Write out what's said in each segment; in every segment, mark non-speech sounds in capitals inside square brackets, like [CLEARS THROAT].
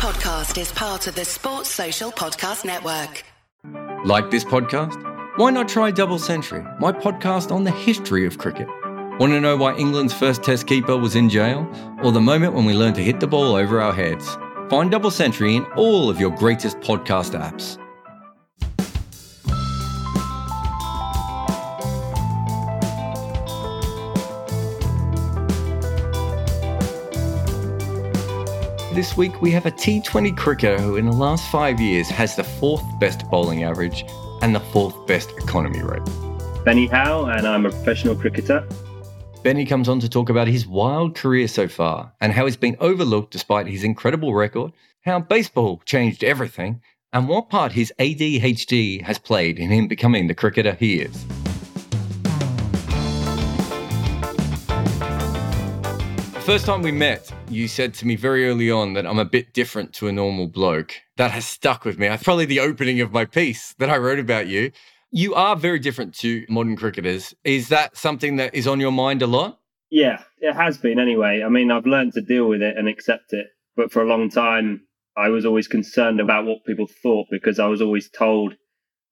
podcast is part of the Sports Social Podcast Network. Like this podcast? Why not try Double Century, my podcast on the history of cricket? Want to know why England's first Test keeper was in jail? Or the moment when we learned to hit the ball over our heads? Find Double Century in all of your greatest podcast apps. This week we have a T20 cricketer who in the last five years has the fourth best bowling average and the fourth best economy rate. Benny Howell, and I'm a professional cricketer. Benny comes on to talk about his wild career so far and how he's been overlooked despite his incredible record, how baseball changed everything, and what part his ADHD has played in him becoming the cricketer he is. First time we met, you said to me very early on that I'm a bit different to a normal bloke. That has stuck with me. That's probably the opening of my piece that I wrote about you. You are very different to modern cricketers. Is that something that is on your mind a lot? Yeah, it has been anyway. I mean, I've learned to deal with it and accept it. But for a long time, I was always concerned about what people thought because I was always told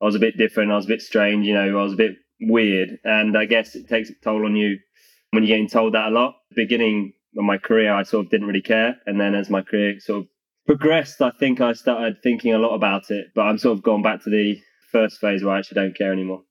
I was a bit different, I was a bit strange, you know, I was a bit weird. And I guess it takes a toll on you when you're getting told that a lot. Beginning my career, I sort of didn't really care. And then as my career sort of progressed, I think I started thinking a lot about it. But I'm sort of gone back to the first phase where I actually don't care anymore.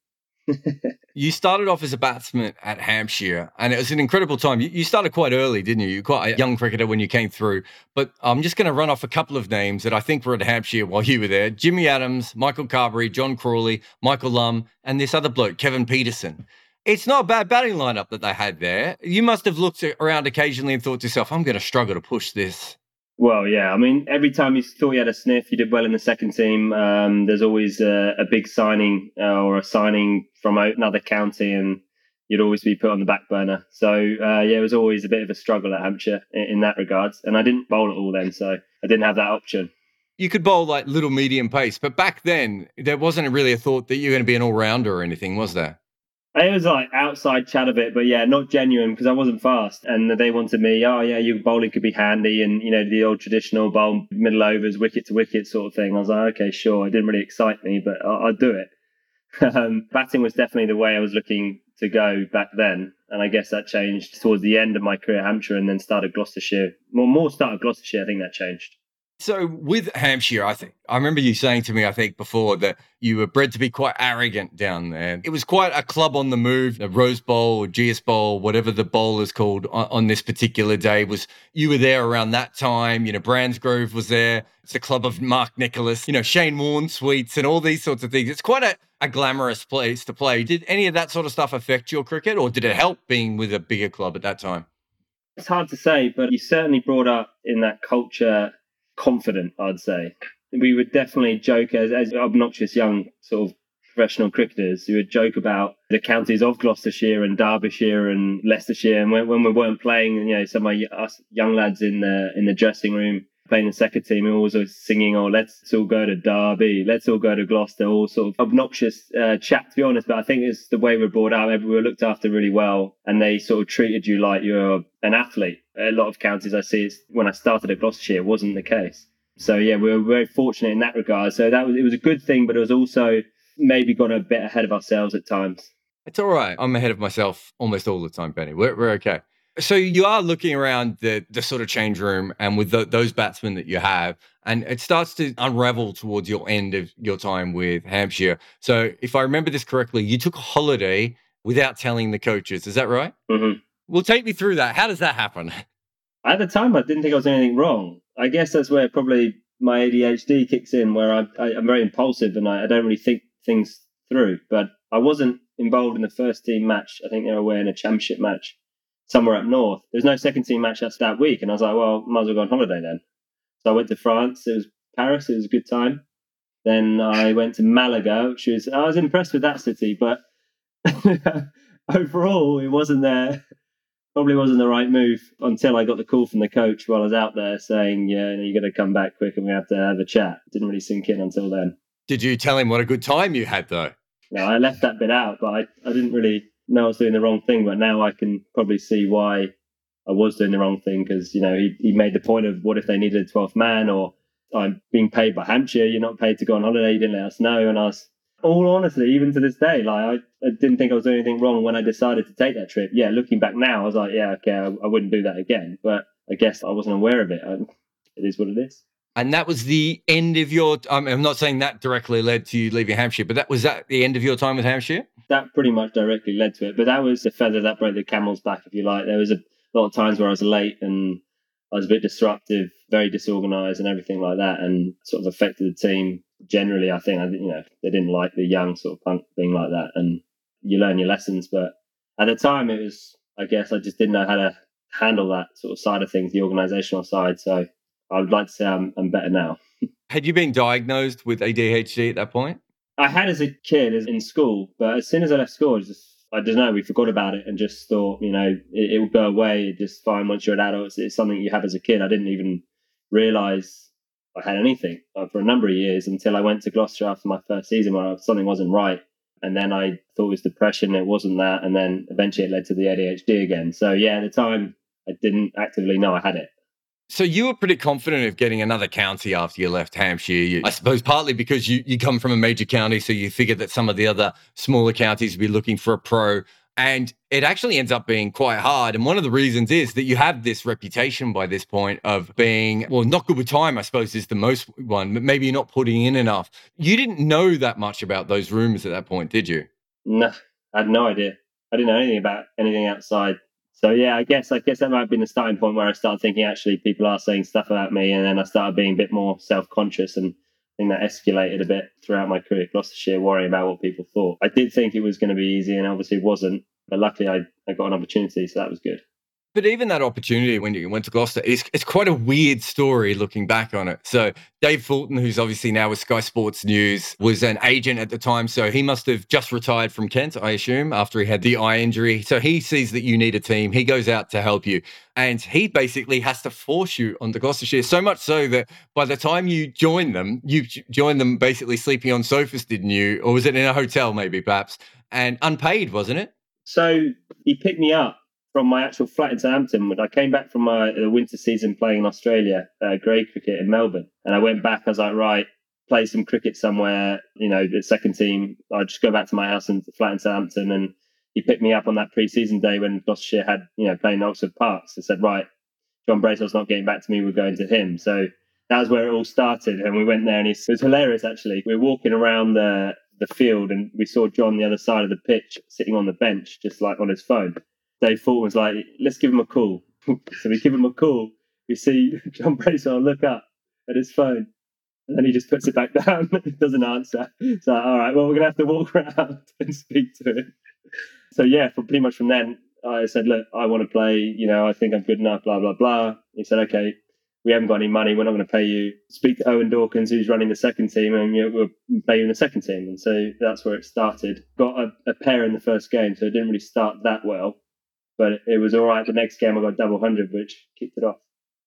[LAUGHS] you started off as a batsman at Hampshire, and it was an incredible time. You, started quite early, didn't you? You were quite a young cricketer when you came through. But I'm just going to run off a couple of names that I think were at Hampshire while you were there Jimmy Adams, Michael Carberry, John Crawley, Michael Lumb, and this other bloke, Kevin Pietersen it's not a bad batting lineup that they had there. You must have looked around occasionally and thought to yourself, I'm going to struggle to push this. Well, yeah. I mean, every time you thought you had a sniff, you did well in the second team. Um, there's always a, a big signing uh, or a signing from another county, and you'd always be put on the back burner. So, uh, yeah, it was always a bit of a struggle at Hampshire in, in that regard. And I didn't bowl at all then, so I didn't have that option you could bowl like little medium pace, but back then there wasn't really a thought that you were going to be an all rounder or anything, was there? It was like outside chat of it, but yeah, not genuine because I wasn't fast. And they wanted me, oh yeah, your bowling could be handy, and you know the old traditional bowl middle overs, wicket to wicket sort of thing. I was like, okay, sure. It didn't really excite me, but I'll, I'll do it. [LAUGHS] um, batting was definitely the way I was looking to go back then, and I guess that changed towards the end of my career at Hampshire, and then started Gloucestershire. More, more started Gloucestershire. I think that changed. So with Hampshire, I think I remember you saying to me, I think before that you were bred to be quite arrogant down there. It was quite a club on the move, the Rose Bowl or Ageas Bowl, whatever the bowl is called on, on this particular day. Was you were there around that time? You know, Bransgrove was there. It's a club of Mark Nicholas, you know, Shane Warne suites and all these sorts of things. It's quite a, a glamorous place to play. Did any of that sort of stuff affect your cricket, or did it help being with a bigger club at that time? It's hard to say, but you certainly brought up in that culture confident, I'd say. We would definitely joke as, as obnoxious young sort of professional cricketers who would joke about the counties of Gloucestershire and Derbyshire and Leicestershire. And when, when we weren't playing, you know, some of us young lads in the in the dressing room playing the second team, we were also singing, "Oh, let's all go to Derby, let's all go to Gloucester." All sort of obnoxious uh, chat, to be honest. But I think it's the way we're brought up. We were looked after really well, and they sort of treated you like you're an athlete. A lot of counties I see, it's, when I started at Gloucestershire, it wasn't the case. So yeah, we were very fortunate in that regard. So that was it was a good thing, but it was also maybe got a bit ahead of ourselves at times. It's all right. I'm ahead of myself almost all the time, Benny. We're, we're okay. So you are looking around the the sort of change room and with the, those batsmen that you have, and it starts to unravel towards your end of your time with Hampshire. So if I remember this correctly, you took a holiday without telling the coaches. Is that right? Mm-hmm. Well, take me through that. How does that happen? At the time, I didn't think I was doing anything wrong. I guess that's where probably my ADHD kicks in, where I, I, am very impulsive and I, I don't really think things through. But I wasn't involved in the first team match. I think they were away in a championship match somewhere up north. There was no second team match that that week, and I was like, well, might as well go on holiday then. So I went to France. It was Paris. It was a good time. Then I went to Malaga, which was I was impressed with that city, but [LAUGHS] overall it wasn't there. Probably wasn't the right move until I got the call from the coach while I was out there saying, "Yeah, you're going to come back quick, and we have to have a chat." Didn't really sink in until then. Did you tell him what a good time you had though? No, I left that bit out, but I, I didn't really know I was doing the wrong thing, but now I can probably see why I was doing the wrong thing because you know he, he made the point of what if they needed a 12th man or I'm being paid by Hampshire. You're not paid to go on holiday. You didn't let us know. And I was, all honestly, even to this day, like I, I didn't think I was doing anything wrong when I decided to take that trip. Yeah, looking back now, I was like, yeah, okay, I, I wouldn't do that again. But I guess I wasn't aware of it. I, it is what it is. And that was the end of your. I'm not saying that directly led to you leaving Hampshire, but that was that the end of your time with Hampshire. That pretty much directly led to it. But that was the feather that broke the camel's back, if you like. There was a lot of times where I was late and I was a bit disruptive, very disorganized, and everything like that, and sort of affected the team generally. I think I, you know, they didn't like the young sort of punk being like that, and you learn your lessons. But at the time, it was, I guess, I just didn't know how to handle that sort of side of things, the organizational side. So I would like to say I'm, I'm better now. Had you been diagnosed with ADHD at that point? I had as a kid, as in school, but as soon as I left school, I just I don't know, we forgot about it and just thought, you know, it, it will go away just fine once you're an adult. It's, it's, something you have as a kid. I didn't even realize I had anything uh, for a number of years until I went to Gloucester after my first season where something wasn't right. And then I thought it was depression. It wasn't that. And then eventually it led to the ADHD again. So yeah, at the time I didn't actively know I had it. So you were pretty confident of getting another county after you left Hampshire. You, I suppose partly because you, you come from a major county, so you figured that some of the other smaller counties would be looking for a pro. And it actually ends up being quite hard. And one of the reasons is that you have this reputation by this point of being, well, not good with time, I suppose, is the most one, but maybe you're not putting in enough. You didn't know that much about those rumors at that point, did you? No, I had no idea. I didn't know anything about anything outside so yeah, I guess I guess that might have been the starting point where I started thinking actually people are saying stuff about me, and then I started being a bit more self conscious, and I think that escalated a bit throughout my career at Gloucestershire, worrying about what people thought. I did think it was going to be easy, and obviously it wasn't, but luckily I, I got an opportunity, so that was good. But even that opportunity when you went to Gloucester, it's, it's quite a weird story looking back on it. So Dave Fulton, who's obviously now with Sky Sports News, was an agent at the time. So he must have just retired from Kent, I assume, after he had the eye injury. So he sees that you need a team. He goes out to help you. And he basically has to force you onto Gloucestershire, so much so that by the time you join them, you join them basically sleeping on sofas, didn't you? Or was it in a hotel, maybe, perhaps? And unpaid, wasn't it? So he picked me up from my actual flat in Southampton. When I came back from my winter season playing in Australia, uh, cricket in Melbourne, and I went back. I was like, right, play some cricket somewhere. You know, the second team. I'd just go back to my house and flat in Southampton, and he picked me up on that pre-season day when Gloucestershire had you know playing Oxford Parks. He said, right, John Bracewell's not getting back to me. We're going to him. So that was where it all started, and we went there, and it was hilarious actually. We were walking around the the field, and we saw John the other side of the pitch, sitting on the bench, just like on his phone. Dave Fulton was like, let's give him a call. [LAUGHS] so we give him a call. We see [LAUGHS] John Bracewell look up at his phone. And then he just puts it back [LAUGHS] down, doesn't answer. So, all right, well, we're going to have to walk around and speak to him. So, yeah, for pretty much from then, I said, look, I want to play, you know, I think I'm good enough, blah, blah, blah. He said, okay, we haven't got any money. We're not going to pay you. Speak to Owen Dawkins, who's running the second team, and you know, we'll pay you in the second team. And so that's where it started. Got a, a pair in the first game, so it didn't really start that well but it was all right. The next game I got double hundred, which kicked it off.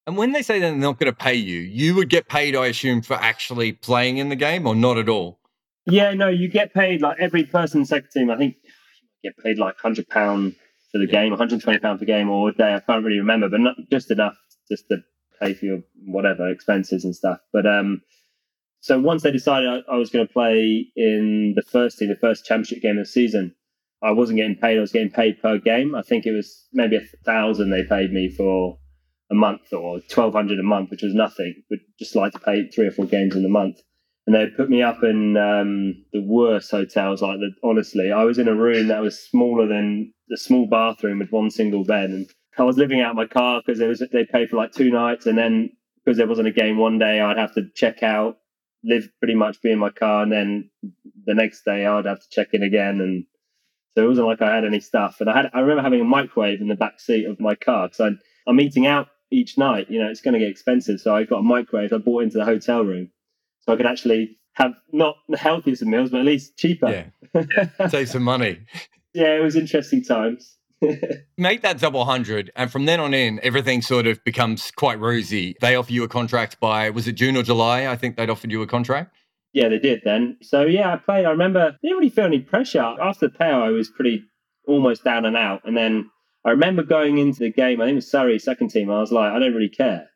And when they say they're not going to pay you, you would get paid, I assume, for actually playing in the game, or not at all. Yeah, no, you get paid like every person second team. I think you get paid like hundred pound for the yeah. game, one hundred twenty pound per game or a day. I can't really remember, but not just enough just to pay for your whatever expenses and stuff. But um, so once they decided I, I was going to play in the first team, the first championship game of the season, I wasn't getting paid. I was getting paid per game. I think it was maybe a thousand they paid me for a month or twelve hundred a month, which was nothing. But just like to pay three or four games in a month. And they put me up in um, the worst hotels. Like the, honestly, I was in a room that was smaller than the small bathroom with one single bed, and I was living out my car because they paid for like two nights, and then because there wasn't a game one day, I'd have to check out, live pretty much be in my car, and then the next day I'd have to check in again and so it wasn't like I had any stuff. And I had I remember having a microwave in the back seat of my car because I'm eating out each night. You know, it's going to get expensive. So I got a microwave I bought into the hotel room, so I could actually have not the healthiest of meals, but at least cheaper. Yeah, [LAUGHS] save some money. yeah, it was interesting times. [LAUGHS] Make that double hundred, and from then on in, everything sort of becomes quite rosy. They offer you a contract by was it June or July? I think they'd offered you a contract. Yeah, they did then. So yeah, I played. I remember didn't really feel any pressure after the pair. I was pretty almost down and out, and then I remember going into the game. I think it was Surrey second team. I was like, I don't really care.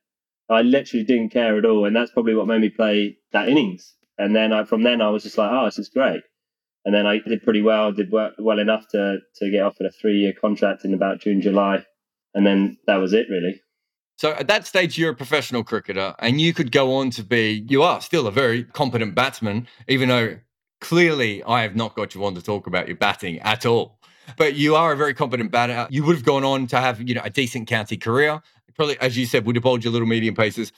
I literally didn't care at all, and that's probably what made me play that innings. And then I, from then I was just like, oh, this is great. And then I did pretty well, did work well enough to to get offered a three year contract in about June, July, and then that was it really. So at that stage, you're a professional cricketer, and you could go on to be. You are still a very competent batsman, even though clearly I have not got you on to talk about your batting at all. But you are a very competent batter. You would have gone on to have, you know, a decent county career. Probably, as you said, would have bowled your little medium paces.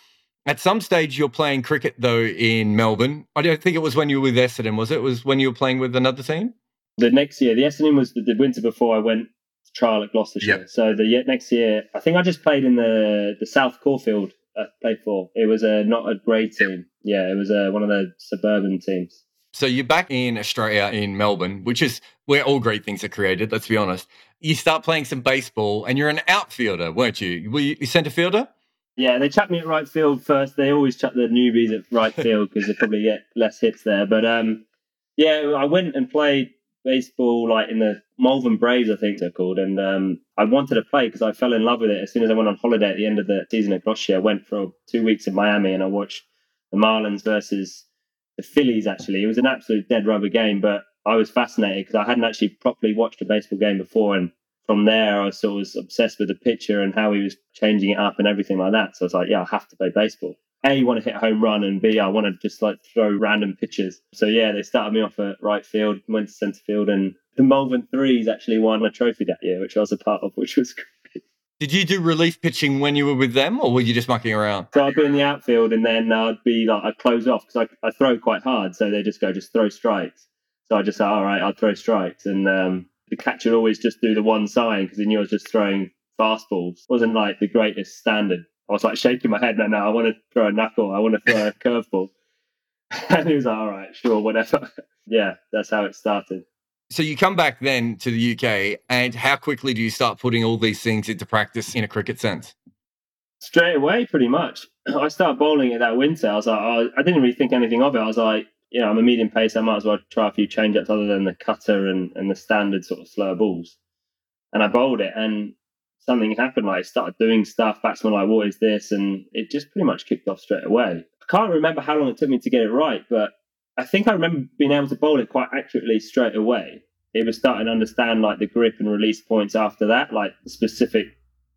At some stage, you're playing cricket though in Melbourne. I don't think it was when you were with Essendon, was it? it was when you were playing with another team? The next year, the Essendon was the, the winter before I went trial at Gloucestershire. Yep. So the next year, I think I just played in the the South Caulfield. I played for. It was a not a great team. Yeah, it was a, one of the suburban teams. So you're back in Australia in Melbourne, which is where all great things are created. Let's be honest. You start playing some baseball, and you're an outfielder, weren't you? Were you centre fielder? Yeah, they chucked me at right field first. They always chuck the newbies at right [LAUGHS] field because they probably get less hits there. But um, yeah, I went and played baseball like in the Malvern Braves, I think they're called, and um, I wanted to play because I fell in love with it as soon as I went on holiday at the end of the season at Gloucestershire. I went for two weeks in Miami and I watched the Marlins versus the Phillies. Actually, it was an absolute dead rubber game, but I was fascinated because I hadn't actually properly watched a baseball game before, and from there I was sort of obsessed with the pitcher and how he was changing it up and everything like that. So I was like, yeah, I have to play baseball. A, you want to hit a home run, and B, I want to just like throw random pitches. So yeah, they started me off at right field, went to centre field, and the Malvern Threes actually won a trophy that year, which I was a part of, [LAUGHS] which was great. Did you do relief pitching when you were with them, or were you just mucking around? So I'd be in the outfield, and then I'd be like, I'd close off because I, I throw quite hard. So they just go, just throw strikes. So I just say, all right, I'll throw strikes. And um, the catcher always just do the one sign because he knew I was just throwing fastballs. It wasn't like the greatest standard. I was like shaking my head, no, no, I want to throw a knuckle, I want to throw a curveball. [LAUGHS] and he was like, all right, sure, whatever. [LAUGHS] yeah, that's how it started. So you come back then to the UK, and how quickly do you start putting all these things into practice in a cricket sense? Straight away, pretty much. [CLEARS THROAT] I started bowling it that winter. I was like, oh, I didn't really think anything of it. I was like, you know, I'm a medium pace. I might as well try a few change ups other than the cutter and, and the standard sort of slower balls. And I bowled it, and something happened. Like I started doing stuff. Batsman like, what is this? And it just pretty much kicked off straight away. I can't remember how long it took me to get it right, but I think I remember being able to bowl it quite accurately straight away. It was starting to understand like the grip and release points after that, like specific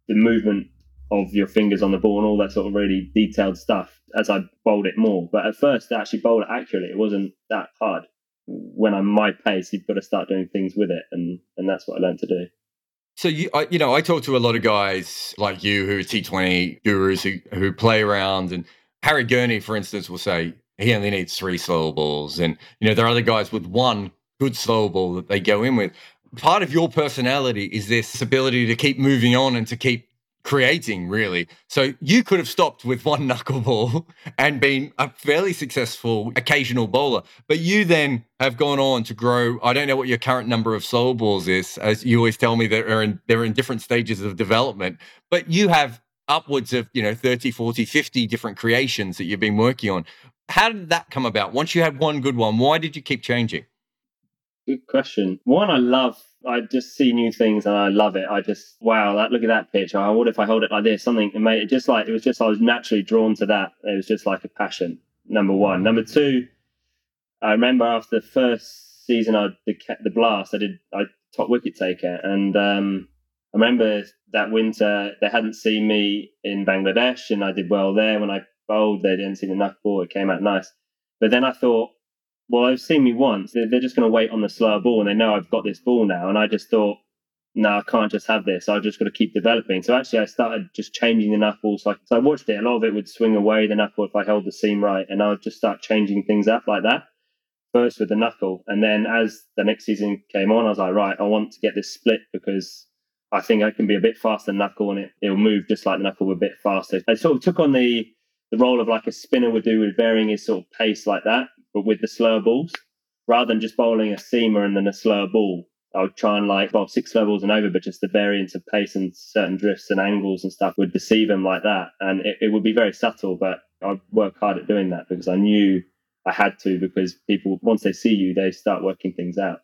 the movement of your fingers on the ball and all that sort of really detailed stuff as I bowled it more. But at first, to actually bowl it accurately, it wasn't that hard. When I'm my pace, you've got to start doing things with it, and and that's what I learned to do. So you, I, you know, I talk to a lot of guys like you who are T20 gurus who who play around, and Harry Gurney, for instance, will say he only needs three slow balls. And, you know, there are other guys with one good slow ball that they go in with. Part of your personality is this ability to keep moving on and to keep creating, really. So you could have stopped with one [LAUGHS] knuckleball and been a fairly successful occasional bowler. But you then have gone on to grow. I don't know what your current number of slow balls is, as you always tell me they're in they're in different stages of development. But you have upwards of you know 30 40 50 different creations that you've been working on how did that come about? Once you had one good one, why did you keep changing? Good question. One, I love. I just see new things and I love it. I just wow, that look at that pitch. I what if I hold it like this? Something it made it just like it was just I was naturally drawn to that. It was just like a passion. Number one. Number two, I remember after the first season, I the the blast. I did I top wicket taker, and um, I remember that winter they hadn't seen me in Bangladesh, and I did well there when I bowled, they didn't see enough ball, it came out nice. But then I thought, well, they've seen me once. They're, they're just going to wait on the slower ball, and they know I've got this ball now. And I just thought, no, I can't just have this. I've just got to keep developing. So actually, I started just changing the knuckle. So I, so I watched it. A lot of it would swing away the knuckle if I held the seam right, and I would just start changing things up like that. First with the knuckle, and then as the next season came on, I was like, right, I want to get this split because I think I can be a bit faster than knuckle, and it it'll move just like the knuckle a bit faster. I sort of took on the the role of like a spinner would do with varying his sort of pace like that, but with the slower balls, rather than just bowling a seamer and then a slower ball. I would try and like bowl six levels and over, but just the variance of pace and certain drifts and angles and stuff would deceive him like that. And it, it would be very subtle, but I'd work hard at doing that because I knew I had to because people, once they see you, they start working things out.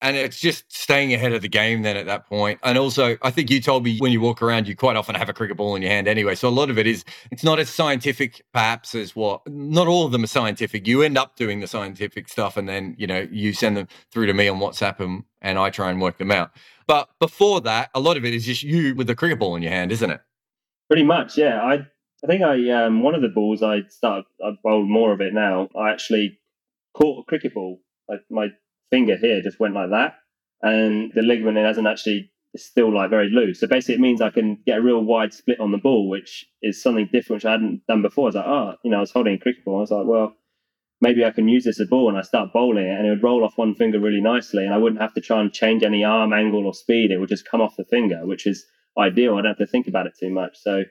And it's just staying ahead of the game then at that point. And also, I think you told me when you walk around, you quite often have a cricket ball in your hand anyway. So a lot of it is, it's not as scientific perhaps as what, not all of them are scientific. You end up doing the scientific stuff and then, you know, you send them through to me on WhatsApp and, and I try and work them out. But before that, a lot of it is just you with the cricket ball in your hand, isn't it? Pretty much, yeah. I I think I um, one of the balls I started I bowled more of it now. I actually caught a cricket ball. Like my finger here just went like that, and the ligament it hasn't actually it's still like very loose. So basically, it means I can get a real wide split on the ball, which is something different which I hadn't done before. I was like, oh, you know, I was holding a cricket ball. I was like, well, maybe I can use this as a ball, and I start bowling it, and it would roll off one finger really nicely, and I wouldn't have to try and change any arm angle or speed. It would just come off the finger, which is ideal. I don't have to think about it too much. So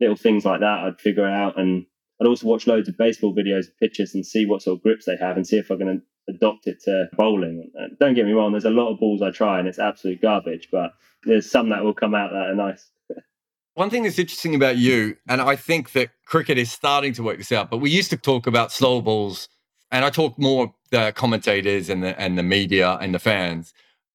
little things like that, I'd figure out. And I'd also watch loads of baseball videos, pitches, and see what sort of grips they have and see if I'm going to adopt it to bowling. Don't get me wrong, there's a lot of balls I try and it's absolute garbage, but there's some that will come out that are nice. [LAUGHS] One thing that's interesting about you, and I think that cricket is starting to work this out, but we used to talk about slow balls, and I talk more the commentators and the and the media and the fans.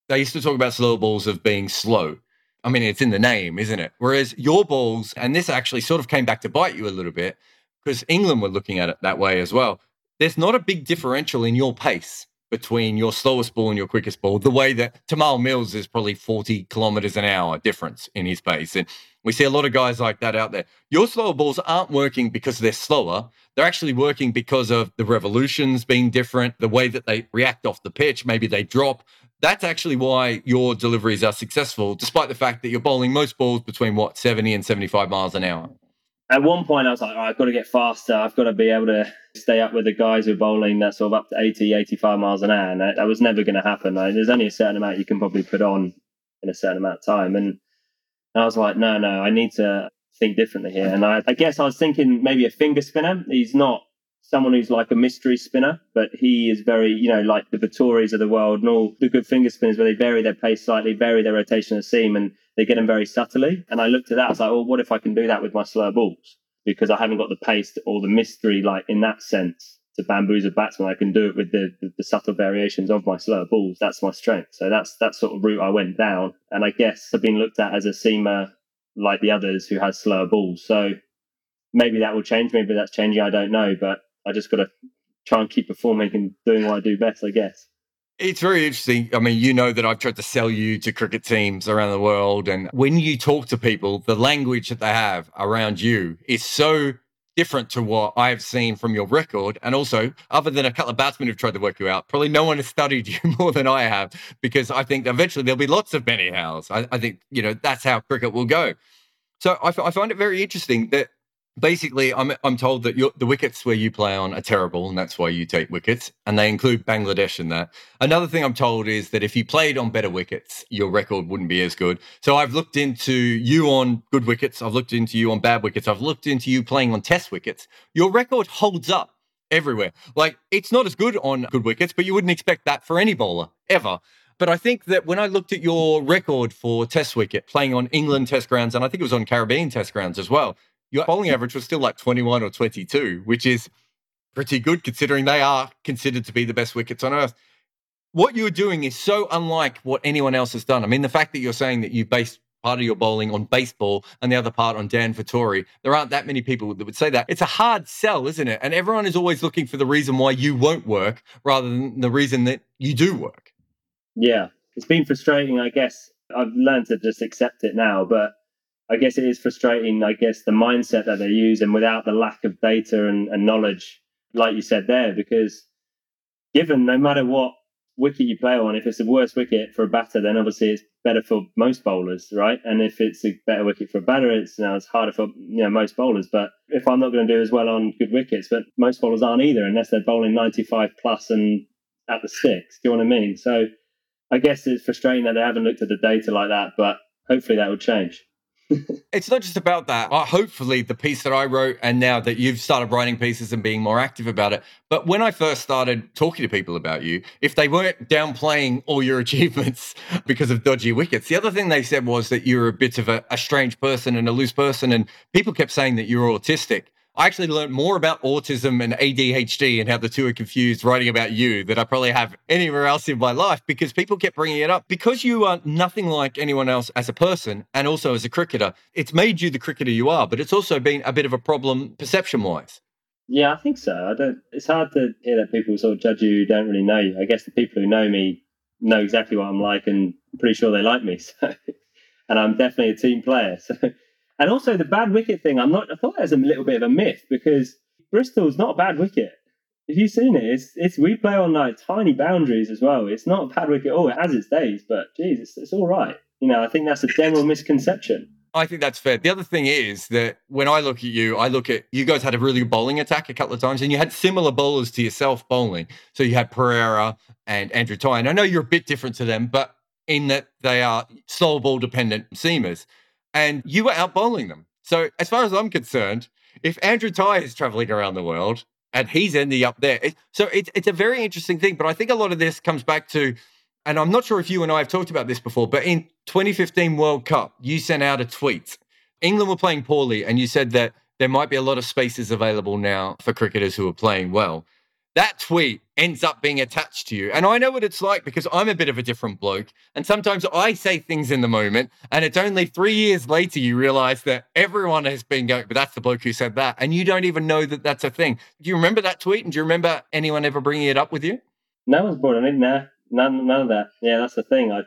They used to talk about slow balls of being slow. I mean, it's in the name, isn't it? Whereas your balls, and this actually sort of came back to bite you a little bit because England were looking at it that way as well. There's not a big differential in your pace between your slowest ball and your quickest ball, the way that Tymal Mills is probably 40 kilometers an hour difference in his pace. And we see a lot of guys like that out there. Your slower balls aren't working because they're slower. They're actually working because of the revolutions being different, the way that they react off the pitch. Maybe they drop that's actually why your deliveries are successful, despite the fact that you're bowling most balls between what 70 and 75 miles an hour. At one point, I was like, oh, I've got to get faster. I've got to be able to stay up with the guys who are bowling that sort of up to 80, 85 miles an hour. And that, that was never going to happen. Like, there's only a certain amount you can probably put on in a certain amount of time. And, I was like, no, no, I need to think differently here. And I, I guess I was thinking maybe a finger spinner. He's not someone who's like a mystery spinner, but he is very, you know, like the Vettoris of the world and all the good finger spinners where they vary their pace slightly, vary their rotation of seam, and they get them very subtly. And I looked at that, I was like, well, what if I can do that with my slow balls? Because I haven't got the pace or the mystery, like in that sense, to bamboozle batsmen. I can do it with the, the, the subtle variations of my slower balls. That's my strength. So that's that sort of route I went down. And I guess I've been looked at as a seamer like the others who has slower balls. So maybe that will change. Maybe that's changing. I don't know. But I just got to try and keep performing and doing what I do best, I guess. It's very interesting. I mean, you know that I've tried to sell you to cricket teams around the world. And when you talk to people, the language that they have around you is so different to what I've seen from your record. And also, other than a couple of batsmen who've tried to work you out, probably no one has studied [LAUGHS] you more than I have, because I think eventually there'll be lots of Benny Howells. I, I think, you know, that's how cricket will go. So I, I find it very interesting that basically, I'm I'm told that the wickets where you play on are terrible, and that's why you take wickets, and they include Bangladesh in that. Another thing I'm told is that if you played on better wickets, your record wouldn't be as good. So I've looked into you on good wickets, I've looked into you on bad wickets, I've looked into you playing on test wickets. Your record holds up everywhere. Like it's not as good on good wickets, but you wouldn't expect that for any bowler ever. But I think that when I looked at your record for Test wicket, playing on England Test grounds, and I think it was on Caribbean Test grounds as well, your bowling average was still like 21 or 22, which is pretty good considering they are considered to be the best wickets on earth. What you're doing is so unlike what anyone else has done. I mean, the fact that you're saying that you based part of your bowling on baseball and the other part on Dan Vettori, there aren't that many people that would say that. It's a hard sell, isn't it? And everyone is always looking for the reason why you won't work rather than the reason that you do work. Yeah, it's been frustrating, I guess. I've learned to just accept it now, but I guess it is frustrating, I guess, the mindset that they use and without the lack of data and, and knowledge, like you said there, because given no matter what wicket you play on, if it's the worst wicket for a batter, then obviously it's better for most bowlers, right? And if it's a better wicket for a batter, it's you now it's harder for you know most bowlers. But if I'm not going to do as well on good wickets, but most bowlers aren't either, unless they're bowling 95 plus and at the six. Do you know what I mean? So I guess it's frustrating that they haven't looked at the data like that, but hopefully that will change it's not just about that. Uh, hopefully, the piece that I wrote, and now that you've started writing pieces and being more active about it. But when I first started talking to people about you, if they weren't downplaying all your [LAUGHS] achievements because of dodgy wickets, the other thing they said was that you're a bit of a, a strange person and a loose person. And people kept saying that you're autistic. I actually learned more about autism and ADHD and how the two are confused writing about you that I probably have anywhere else in my life because people kept bringing it up. Because you are nothing like anyone else as a person and also as a cricketer, it's made you the cricketer you are, but it's also been a bit of a problem perception wise. Yeah, I think so. I don't. It's hard to hear that people sort of judge you who don't really know you. I guess the people who know me know exactly what I'm like, and pretty sure they like me. [LAUGHS] So, and I'm definitely a team player. [LAUGHS] So, and also the bad wicket thing. I'm not. I thought that was a little bit of a myth because Bristol's not a bad wicket. If you've seen it, it's it's we play on like tiny boundaries as well. It's not a bad wicket. at all. it has its days, but geez, it's, it's all right. You know, I think that's a general misconception. I think that's fair. The other thing is that when I look at you, I look at you guys had a really good bowling attack a couple of times, and you had similar bowlers to yourself bowling. So you had Pereira and Andrew Tye. I know you're a bit different to them, but in that they are slow ball dependent seamers, and you were out bowling them. So as far as I'm concerned, if Andrew Tye is traveling around the world and he's ending up there, it, so it's a very interesting thing. But I think a lot of this comes back to and I'm not sure if you and I have talked about this before, but in 2015 World Cup, you sent out a tweet. England were playing poorly, and you said that there might be a lot of spaces available now for cricketers who are playing well. That tweet ends up being attached to you. And I know what it's like because I'm a bit of a different bloke. And sometimes I say things in the moment, and it's only three years later you realize that everyone has been going, but that's the bloke who said that. And you don't even know that that's a thing. Do you remember that tweet? And do you remember anyone ever bringing it up with you? No one's brought it in there none, none of that. Yeah, that's the thing. I,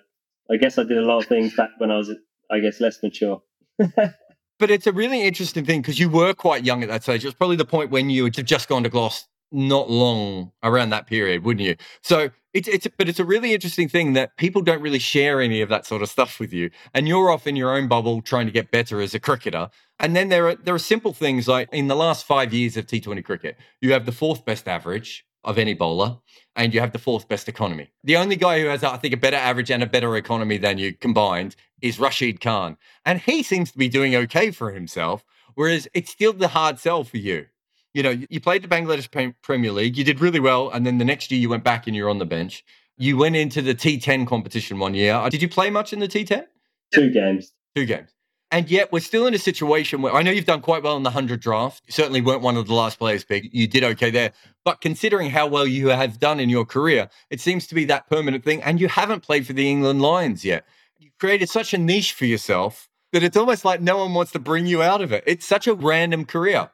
I guess I did a lot of things back when I was, I guess, less mature. [LAUGHS] but it's a really interesting thing because you were quite young at that stage. It was probably the point when you had just gone to Gloss not long around that period, wouldn't you? So it's it's but it's a really interesting thing that people don't really share any of that sort of stuff with you, and you're off in your own bubble trying to get better as a cricketer. And then there are there are simple things like in the last five years of T20 cricket, you have the fourth best average of any bowler, and you have the fourth best economy. The only guy who has, I think, a better average and a better economy than you combined is Rashid Khan. And he seems to be doing okay for himself, whereas it's still the hard sell for you. You know, you played the Bangladesh Premier League, you did really well, and then the next year you went back and you're on the bench. You went into the T10 competition one year. Uh, did you play much in the T10? Two games. Two games. And yet we're still in a situation where I know you've done quite well in the 100 draft. You certainly weren't one of the last players picked. You did okay there. But considering how well you have done in your career, it seems to be that permanent thing. And you haven't played for the England Lions yet. You created such a niche for yourself that it's almost like no one wants to bring you out of it. It's such a random career.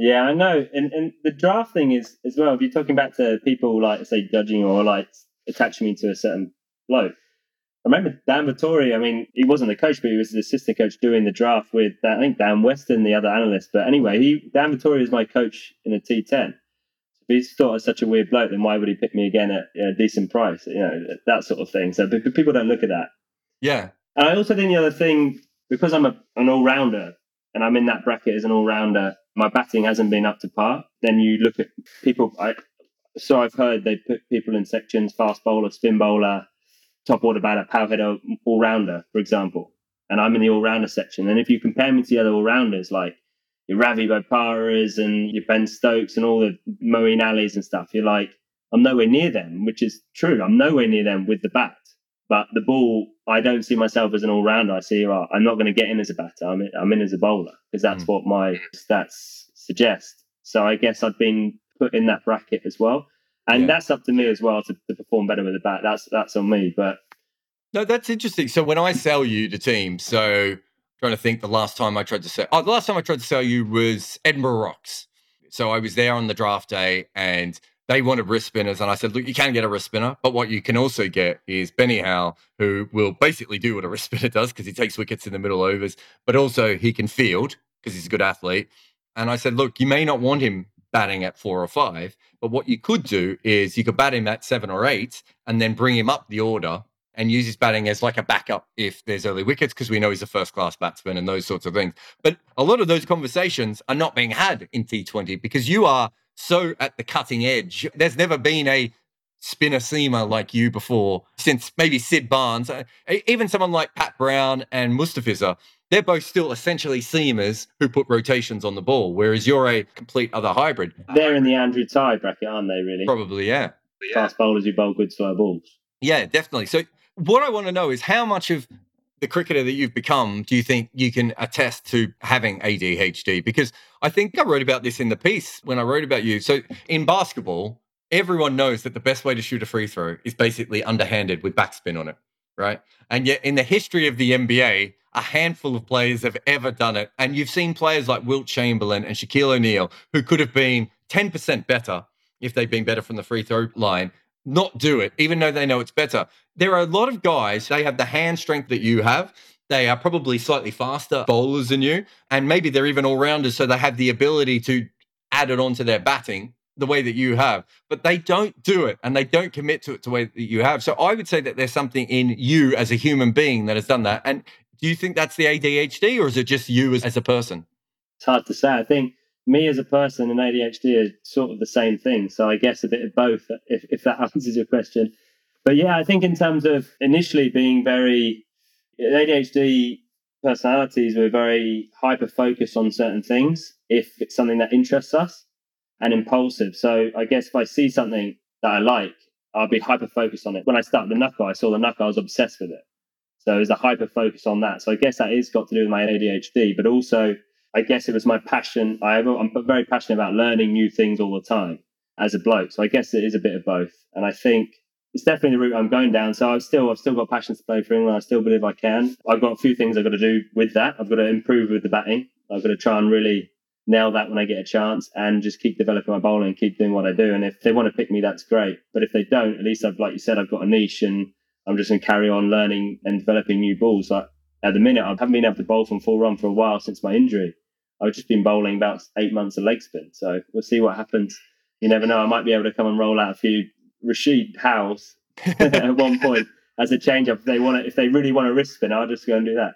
Yeah, I know. And and the draft thing is as well, if you're talking back to people like say judging or like attaching me to a certain bloke, I remember Dan Vettori. I mean, he wasn't the coach, but he was the assistant coach doing the draft with I think Dan Weston, the other analyst. But anyway, he Dan Vettori was my coach in the T10. If he's thought of such a weird bloke, then why would he pick me again at a decent price? You know, that sort of thing. So people don't look at that. Yeah. And I also think the other thing, because I'm a, an all rounder and I'm in that bracket as an all rounder, my batting hasn't been up to par. Then you look at people. I, so I've heard they put people in sections: fast bowler, spin bowler top order batter, power hitter, all rounder, for example. And I'm in the all rounder section. And if you compare me to the other all rounders, like your Ravi Boparas and your Ben Stokes and all the Moeen Alis and stuff, you're like, I'm nowhere near them, which is true. I'm nowhere near them with the bat. But the ball, I don't see myself as an all rounder. I see, oh, I'm not going to get in as a batter. I'm in, I'm in as a bowler because that's mm. what my stats suggest. So I guess I've been put in that bracket as well and yeah. that's up to me as well to, to perform better with the bat. That's that's on me. But no, that's interesting. So when I sell you the team, so trying to think the last time I tried to sell. Oh, the last time I tried to sell you was Edinburgh Rocks. So I was there on the draft day, and they wanted wrist spinners, and I said, look, you can get a wrist spinner, but what you can also get is Benny Howell, who will basically do what a wrist [LAUGHS] spinner does because he takes wickets in the middle overs, but also he can field because he's a good athlete. And I said, look, you may not want him batting at four or five. But what you could do is you could bat him at seven or eight and then bring him up the order and use his batting as like a backup if there's early wickets because we know he's a first class batsman and those sorts of things. But a lot of those conversations are not being had in T20 because you are so at the cutting edge. There's never been a spinner seamer like you before since maybe Sid Barnes, uh, even someone like Pat Brown and Mustafizur they're both still essentially seamers who put rotations on the ball, whereas you're a complete other hybrid. They're in the Andrew Tye bracket, aren't they, really? Probably, yeah. Fast bowlers who bowl good slow balls. Yeah, definitely. So, what I want to know is how much of the cricketer that you've become, do you think you can attest to having ADHD? Because I think I wrote about this in the piece when I wrote about you. So in basketball, everyone knows that the best way to shoot a free throw is basically underhanded with backspin on it, right? And yet in the history of the NBA, a handful of players have ever done it. And you've seen players like Wilt Chamberlain and Shaquille O'Neal who could have been 10% better if they'd been better from the free throw line not do it, even though they know it's better. There are a lot of guys, they have the hand strength that you have. They are probably slightly faster bowlers than you, and maybe they're even all rounders, so they have the ability to add it onto their batting the way that you have, but they don't do it and they don't commit to it the way that you have. So I would say that there's something in you as a human being that has done that. And do you think that's the ADHD or is it just you as, as a person? It's hard to say. I think me as a person and ADHD are sort of the same thing. So I guess a bit of both, if, if that [LAUGHS] answers your question. But yeah, I think in terms of initially being very ADHD personalities, we're very hyper focused on certain things if it's something that interests us and impulsive. So I guess if I see something that I like, I'll be hyper focused on it. When I started the knuckle, I saw the knuckle, I was obsessed with it. So there's a hyper focus on that. So I guess that is got to do with my ADHD, but also I guess it was my passion. I, I'm very passionate about learning new things all the time as a bloke. So I guess it is a bit of both. And I think it's definitely the route I'm going down. So I've still I've still got passions to play for England. I still believe I can. I've got a few things I've got to do with that. I've got to improve with the batting. I've got to try and really nail that when I get a chance and just keep developing my bowling and keep doing what I do. And if they want to pick me, that's great. But if they don't, at least I've like you said, I've got a niche and I'm just going to carry on learning and developing new balls. Like at the minute, I haven't been able to bowl from full run for a while since my injury. I've just been bowling about eight months of leg spin. So we'll see what happens. You never know. I might be able to come and roll out a few Rashid Howes [LAUGHS] at one point as a change up. If they want if they really want a wrist spin, I'll just go and do that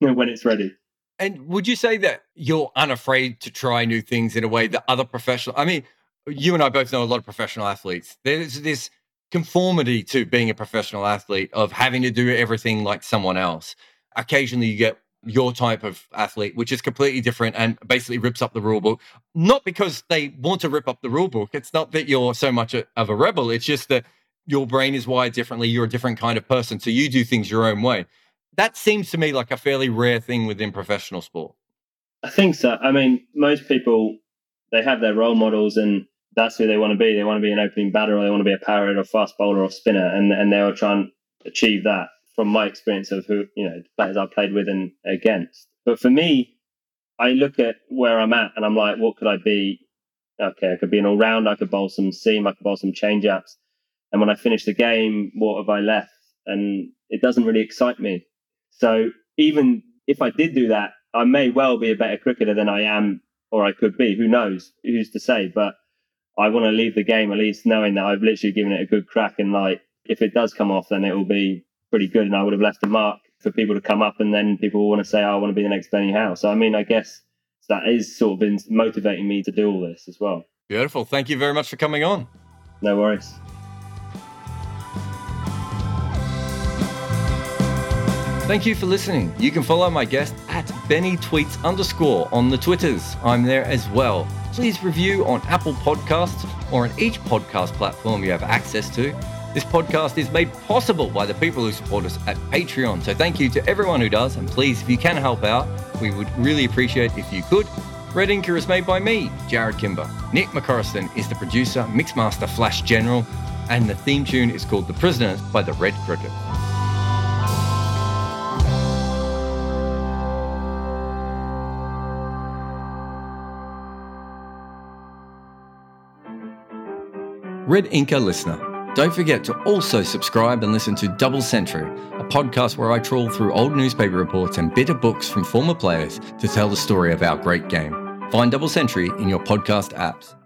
[LAUGHS] when it's ready. And would you say that you're unafraid to try new things in a way that other professional? I mean, you and I both know a lot of professional athletes. There's this conformity to being a professional athlete of having to do everything like someone else. Occasionally, you get your type of athlete, which is completely different and basically rips up the rule book. Not because they want to rip up the rule book. It's not that you're so much a, of a rebel. It's just that your brain is wired differently. You're a different kind of person. So you do things your own way. That seems to me like a fairly rare thing within professional sport. I think so. I mean, most people, they have their role models and that's who they want to be. They want to be an opening batter or they want to be a power or fast bowler or spinner. And, and they'll try and achieve that from my experience of who you know players I've played with and against. But for me, I look at where I'm at and I'm like, what could I be? Okay, I could be an all round. I could bowl some seam. I could bowl some change ups. And when I finish the game, what have I left? And it doesn't really excite me. So even if I did do that, I may well be a better cricketer than I am or I could be. Who knows? Who's to say? But I want to leave the game at least knowing that I've literally given it a good crack. And like, if it does come off, then it will be pretty good, and I would have left a mark for people to come up, and then people want to say, oh, "I want to be the next Benny Howell." So I mean, I guess that is sort of been motivating me to do all this as well. Beautiful. Thank you very much for coming on. No worries. Thank you for listening. You can follow my guest at Benny Tweets underscore on the Twitters. I'm there as well. Please review on Apple Podcasts or on each podcast platform you have access to. This podcast is made possible by the people who support us at Patreon. So thank you to everyone who does. And please, if you can help out, we would really appreciate if you could. Red Inker is made by me, Jarrod Kimber. Nick McCorriston is the producer, Mixmaster Flash General, and the theme tune is called The Prisoners by the Red Cricket. Red Inker listener. Don't forget to also subscribe and listen to Double Century, a podcast where I trawl through old newspaper reports and bitter books from former players to tell the story of our great game. Find Double Century in your podcast apps.